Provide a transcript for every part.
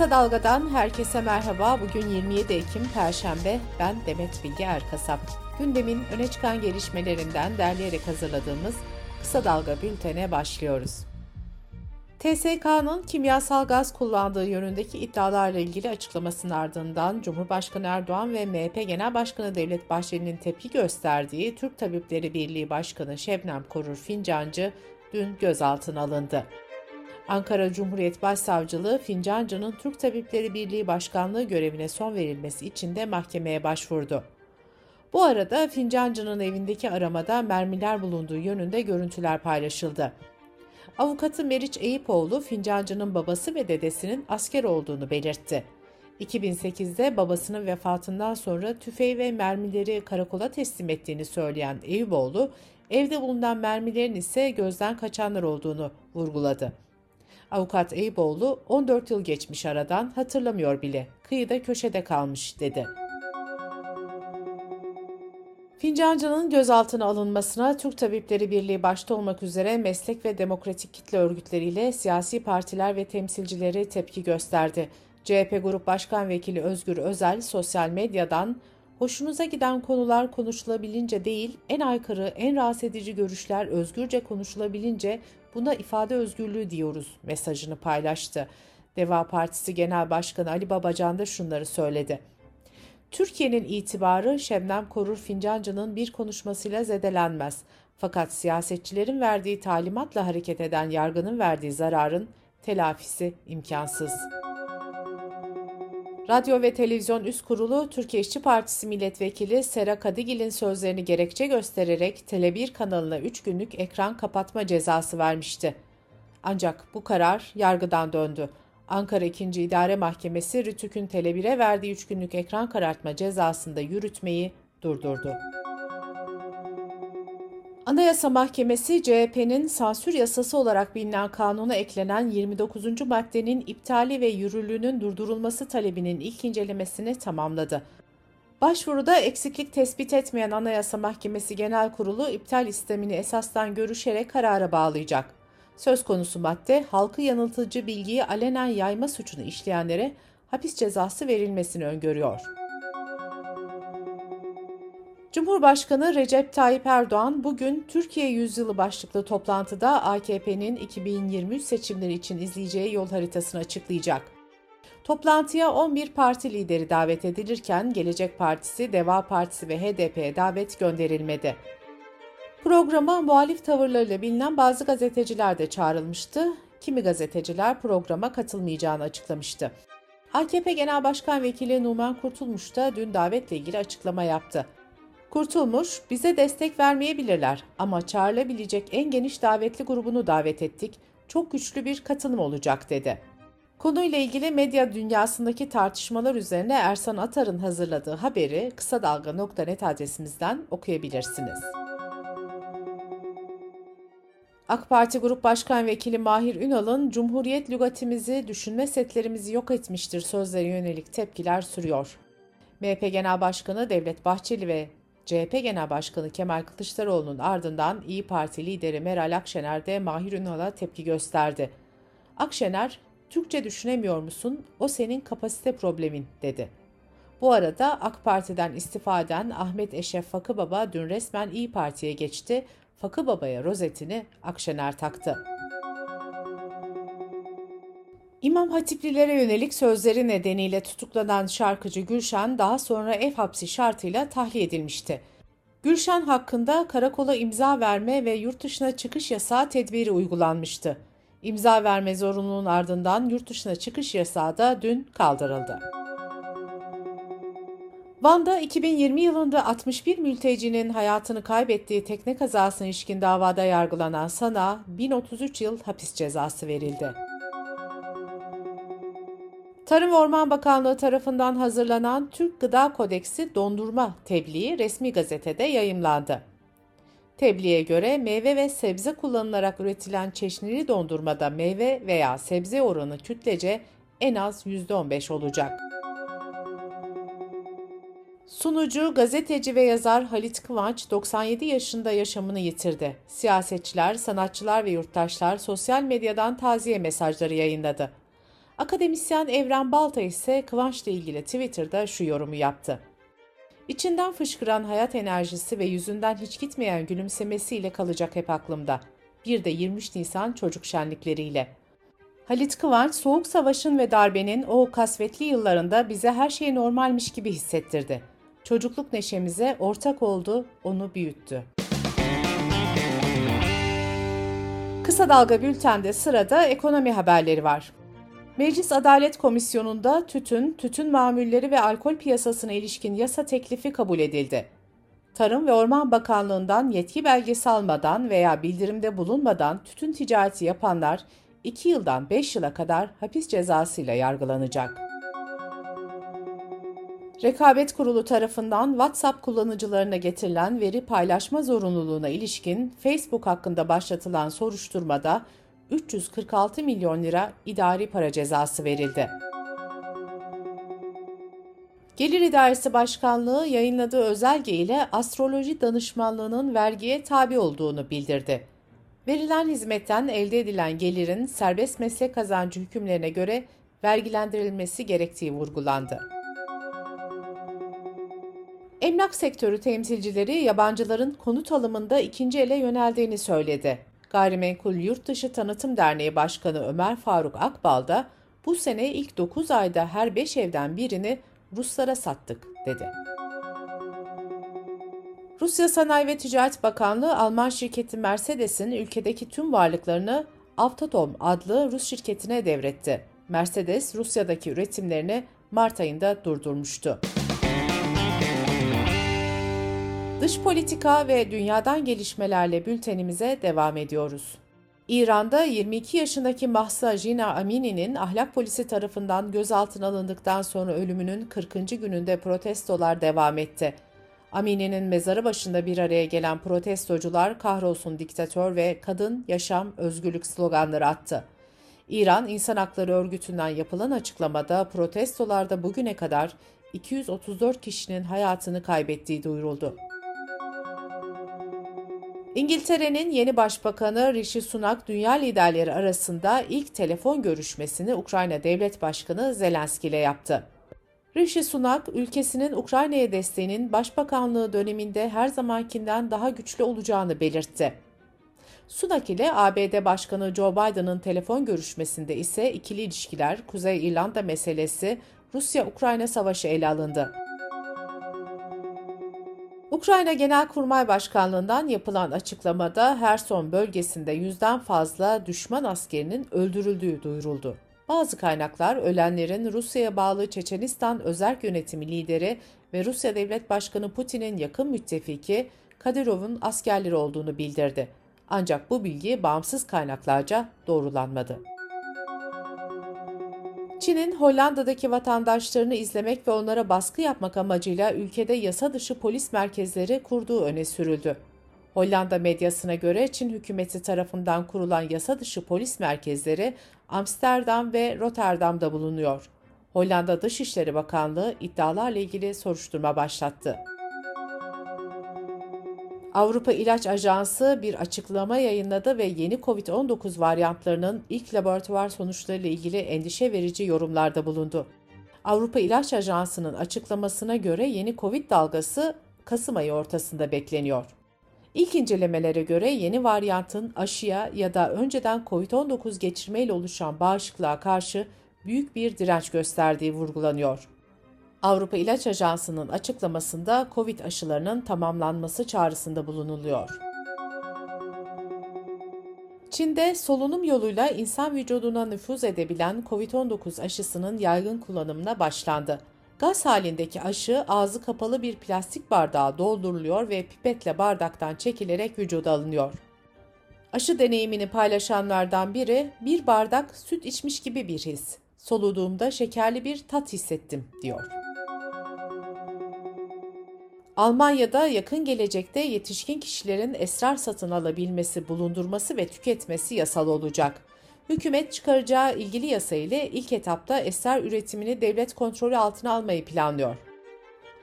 Kısa Dalga'dan herkese merhaba. Bugün 27 Ekim Perşembe. Ben Demet Bilge Erkasap. Gündemin öne çıkan gelişmelerinden derleyerek hazırladığımız Kısa Dalga bültene başlıyoruz. TSK'nın kimyasal gaz kullandığı yönündeki iddialarla ilgili açıklamasının ardından Cumhurbaşkanı Erdoğan ve MHP Genel Başkanı Devlet Bahçeli'nin tepki gösterdiği Türk Tabipleri Birliği Başkanı Şebnem Korur Fincancı dün gözaltına alındı. Ankara Cumhuriyet Başsavcılığı Fincancı'nın Türk Tabipleri Birliği Başkanlığı görevine son verilmesi için de mahkemeye başvurdu. Bu arada Fincancı'nın evindeki aramada mermiler bulunduğu yönünde görüntüler paylaşıldı. Avukatı Meriç Eyüpoğlu, Fincancı'nın babası ve dedesinin asker olduğunu belirtti. 2008'de babasının vefatından sonra tüfeği ve mermileri karakola teslim ettiğini söyleyen Eyüboğlu, evde bulunan mermilerin ise gözden kaçanlar olduğunu vurguladı. Avukat Eyüboğlu 14 yıl geçmiş aradan hatırlamıyor bile. Kıyıda köşede kalmış dedi. Fincancı'nın gözaltına alınmasına Türk Tabipleri Birliği başta olmak üzere meslek ve demokratik kitle örgütleriyle siyasi partiler ve temsilcileri tepki gösterdi. CHP Grup Başkan Vekili Özgür Özel sosyal medyadan hoşunuza giden konular konuşulabilince değil, en aykırı, en rahatsız edici görüşler özgürce konuşulabilince buna ifade özgürlüğü diyoruz mesajını paylaştı. Deva Partisi Genel Başkanı Ali Babacan da şunları söyledi. Türkiye'nin itibarı Şebnem Korur Fincancı'nın bir konuşmasıyla zedelenmez. Fakat siyasetçilerin verdiği talimatla hareket eden yargının verdiği zararın telafisi imkansız. Radyo ve Televizyon Üst Kurulu Türkiye İşçi Partisi Milletvekili Sera Kadigil'in sözlerini gerekçe göstererek Tele1 kanalına 3 günlük ekran kapatma cezası vermişti. Ancak bu karar yargıdan döndü. Ankara 2. İdare Mahkemesi Rütük'ün Tele1'e verdiği 3 günlük ekran karartma cezasında yürütmeyi durdurdu. Anayasa Mahkemesi CHP'nin sansür yasası olarak bilinen kanuna eklenen 29. maddenin iptali ve yürürlüğünün durdurulması talebinin ilk incelemesini tamamladı. Başvuruda eksiklik tespit etmeyen Anayasa Mahkemesi Genel Kurulu iptal istemini esastan görüşerek karara bağlayacak. Söz konusu madde halkı yanıltıcı bilgiyi alenen yayma suçunu işleyenlere hapis cezası verilmesini öngörüyor. Cumhurbaşkanı Recep Tayyip Erdoğan bugün Türkiye Yüzyılı başlıklı toplantıda AKP'nin 2023 seçimleri için izleyeceği yol haritasını açıklayacak. Toplantıya 11 parti lideri davet edilirken Gelecek Partisi, Deva Partisi ve HDP'ye davet gönderilmedi. Programa muhalif tavırlarıyla bilinen bazı gazeteciler de çağrılmıştı. Kimi gazeteciler programa katılmayacağını açıklamıştı. AKP Genel Başkan Vekili Numan Kurtulmuş da dün davetle ilgili açıklama yaptı. Kurtulmuş, bize destek vermeyebilirler ama çağrılabilecek en geniş davetli grubunu davet ettik. Çok güçlü bir katılım olacak dedi. Konuyla ilgili medya dünyasındaki tartışmalar üzerine Ersan Atar'ın hazırladığı haberi kısa dalga.net adresimizden okuyabilirsiniz. AK Parti Grup Başkan Vekili Mahir Ünal'ın Cumhuriyet lügatimizi, düşünme setlerimizi yok etmiştir sözleri yönelik tepkiler sürüyor. MHP Genel Başkanı Devlet Bahçeli ve CHP Genel Başkanı Kemal Kılıçdaroğlu'nun ardından İyi Parti lideri Meral Akşener de Mahir Ünal'a tepki gösterdi. Akşener, Türkçe düşünemiyor musun? O senin kapasite problemin dedi. Bu arada AK Parti'den istifa eden Ahmet Eşref Fakıbaba dün resmen İyi Parti'ye geçti. Fakıbaba'ya rozetini Akşener taktı. İmam Hatiplilere yönelik sözleri nedeniyle tutuklanan şarkıcı Gülşen daha sonra ev hapsi şartıyla tahliye edilmişti. Gülşen hakkında karakola imza verme ve yurt dışına çıkış yasağı tedbiri uygulanmıştı. İmza verme zorunluluğunun ardından yurt dışına çıkış yasağı da dün kaldırıldı. Van'da 2020 yılında 61 mültecinin hayatını kaybettiği tekne kazasına ilişkin davada yargılanan Sana 1033 yıl hapis cezası verildi. Tarım ve Orman Bakanlığı tarafından hazırlanan Türk Gıda Kodeksi dondurma tebliği resmi gazetede yayımlandı. Tebliğe göre meyve ve sebze kullanılarak üretilen çeşnili dondurmada meyve veya sebze oranı kütlece en az %15 olacak. Sunucu, gazeteci ve yazar Halit Kıvanç 97 yaşında yaşamını yitirdi. Siyasetçiler, sanatçılar ve yurttaşlar sosyal medyadan taziye mesajları yayınladı. Akademisyen Evren Balta ise Kıvanç'la ilgili Twitter'da şu yorumu yaptı. İçinden fışkıran hayat enerjisi ve yüzünden hiç gitmeyen gülümsemesiyle kalacak hep aklımda. Bir de 23 Nisan çocuk şenlikleriyle. Halit Kıvanç, Soğuk Savaş'ın ve darbenin o kasvetli yıllarında bize her şey normalmiş gibi hissettirdi. Çocukluk neşemize ortak oldu, onu büyüttü. Kısa Dalga Bülten'de sırada ekonomi haberleri var. Meclis Adalet Komisyonu'nda tütün, tütün mamulleri ve alkol piyasasına ilişkin yasa teklifi kabul edildi. Tarım ve Orman Bakanlığı'ndan yetki belgesi almadan veya bildirimde bulunmadan tütün ticareti yapanlar 2 yıldan 5 yıla kadar hapis cezasıyla yargılanacak. Rekabet Kurulu tarafından WhatsApp kullanıcılarına getirilen veri paylaşma zorunluluğuna ilişkin Facebook hakkında başlatılan soruşturmada 346 milyon lira idari para cezası verildi. Gelir İdaresi Başkanlığı yayınladığı özelge ile astroloji danışmanlığının vergiye tabi olduğunu bildirdi. Verilen hizmetten elde edilen gelirin serbest meslek kazancı hükümlerine göre vergilendirilmesi gerektiği vurgulandı. Emlak sektörü temsilcileri yabancıların konut alımında ikinci ele yöneldiğini söyledi. Gayrimenkul Yurtdışı Tanıtım Derneği Başkanı Ömer Faruk Akbal da bu sene ilk 9 ayda her 5 evden birini Ruslara sattık dedi. Rusya Sanayi ve Ticaret Bakanlığı Alman şirketi Mercedes'in ülkedeki tüm varlıklarını Avtotom adlı Rus şirketine devretti. Mercedes Rusya'daki üretimlerini Mart ayında durdurmuştu. Dış politika ve dünyadan gelişmelerle bültenimize devam ediyoruz. İran'da 22 yaşındaki Mahsa Jina Amini'nin ahlak polisi tarafından gözaltına alındıktan sonra ölümünün 40. gününde protestolar devam etti. Amini'nin mezarı başında bir araya gelen protestocular kahrolsun diktatör ve kadın, yaşam, özgürlük sloganları attı. İran İnsan Hakları Örgütü'nden yapılan açıklamada protestolarda bugüne kadar 234 kişinin hayatını kaybettiği duyuruldu. İngiltere'nin yeni başbakanı Rishi Sunak dünya liderleri arasında ilk telefon görüşmesini Ukrayna Devlet Başkanı Zelenski ile yaptı. Rishi Sunak, ülkesinin Ukrayna'ya desteğinin başbakanlığı döneminde her zamankinden daha güçlü olacağını belirtti. Sunak ile ABD Başkanı Joe Biden'ın telefon görüşmesinde ise ikili ilişkiler, Kuzey İrlanda meselesi, Rusya-Ukrayna savaşı ele alındı. Ukrayna Genelkurmay Başkanlığı'ndan yapılan açıklamada Herson bölgesinde yüzden fazla düşman askerinin öldürüldüğü duyuruldu. Bazı kaynaklar ölenlerin Rusya'ya bağlı Çeçenistan Özerk Yönetimi lideri ve Rusya Devlet Başkanı Putin'in yakın müttefiki Kadirov'un askerleri olduğunu bildirdi. Ancak bu bilgi bağımsız kaynaklarca doğrulanmadı. Çin'in Hollanda'daki vatandaşlarını izlemek ve onlara baskı yapmak amacıyla ülkede yasa dışı polis merkezleri kurduğu öne sürüldü. Hollanda medyasına göre Çin hükümeti tarafından kurulan yasa dışı polis merkezleri Amsterdam ve Rotterdam'da bulunuyor. Hollanda Dışişleri Bakanlığı iddialarla ilgili soruşturma başlattı. Avrupa İlaç Ajansı bir açıklama yayınladı ve yeni COVID-19 varyantlarının ilk laboratuvar sonuçlarıyla ilgili endişe verici yorumlarda bulundu. Avrupa İlaç Ajansı'nın açıklamasına göre yeni COVID dalgası Kasım ayı ortasında bekleniyor. İlk incelemelere göre yeni varyantın aşıya ya da önceden COVID-19 geçirmeyle oluşan bağışıklığa karşı büyük bir direnç gösterdiği vurgulanıyor. Avrupa İlaç Ajansı'nın açıklamasında COVID aşılarının tamamlanması çağrısında bulunuluyor. Çin'de solunum yoluyla insan vücuduna nüfuz edebilen COVID-19 aşısının yaygın kullanımına başlandı. Gaz halindeki aşı ağzı kapalı bir plastik bardağa dolduruluyor ve pipetle bardaktan çekilerek vücuda alınıyor. Aşı deneyimini paylaşanlardan biri bir bardak süt içmiş gibi bir his. Soluduğumda şekerli bir tat hissettim diyor. Almanya'da yakın gelecekte yetişkin kişilerin esrar satın alabilmesi, bulundurması ve tüketmesi yasal olacak. Hükümet çıkaracağı ilgili yasa ile ilk etapta esrar üretimini devlet kontrolü altına almayı planlıyor.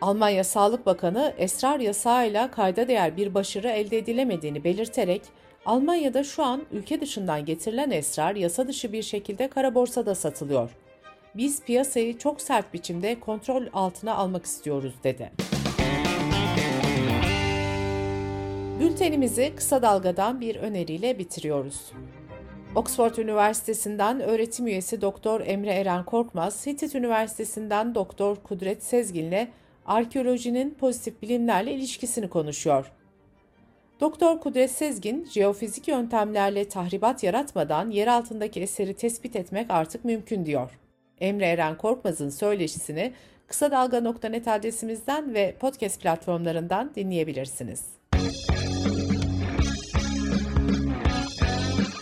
Almanya Sağlık Bakanı esrar yasağıyla kayda değer bir başarı elde edilemediğini belirterek Almanya'da şu an ülke dışından getirilen esrar yasa dışı bir şekilde kara borsada satılıyor. Biz piyasayı çok sert biçimde kontrol altına almak istiyoruz dedi. Bültenimizi kısa dalgadan bir öneriyle bitiriyoruz. Oxford Üniversitesi'nden öğretim üyesi Doktor Emre Eren Korkmaz, Hitit Üniversitesi'nden Doktor Kudret Sezgin'le arkeolojinin pozitif bilimlerle ilişkisini konuşuyor. Doktor Kudret Sezgin, jeofizik yöntemlerle tahribat yaratmadan yer altındaki eseri tespit etmek artık mümkün diyor. Emre Eren Korkmaz'ın söyleşisini kısa dalga.net adresimizden ve podcast platformlarından dinleyebilirsiniz.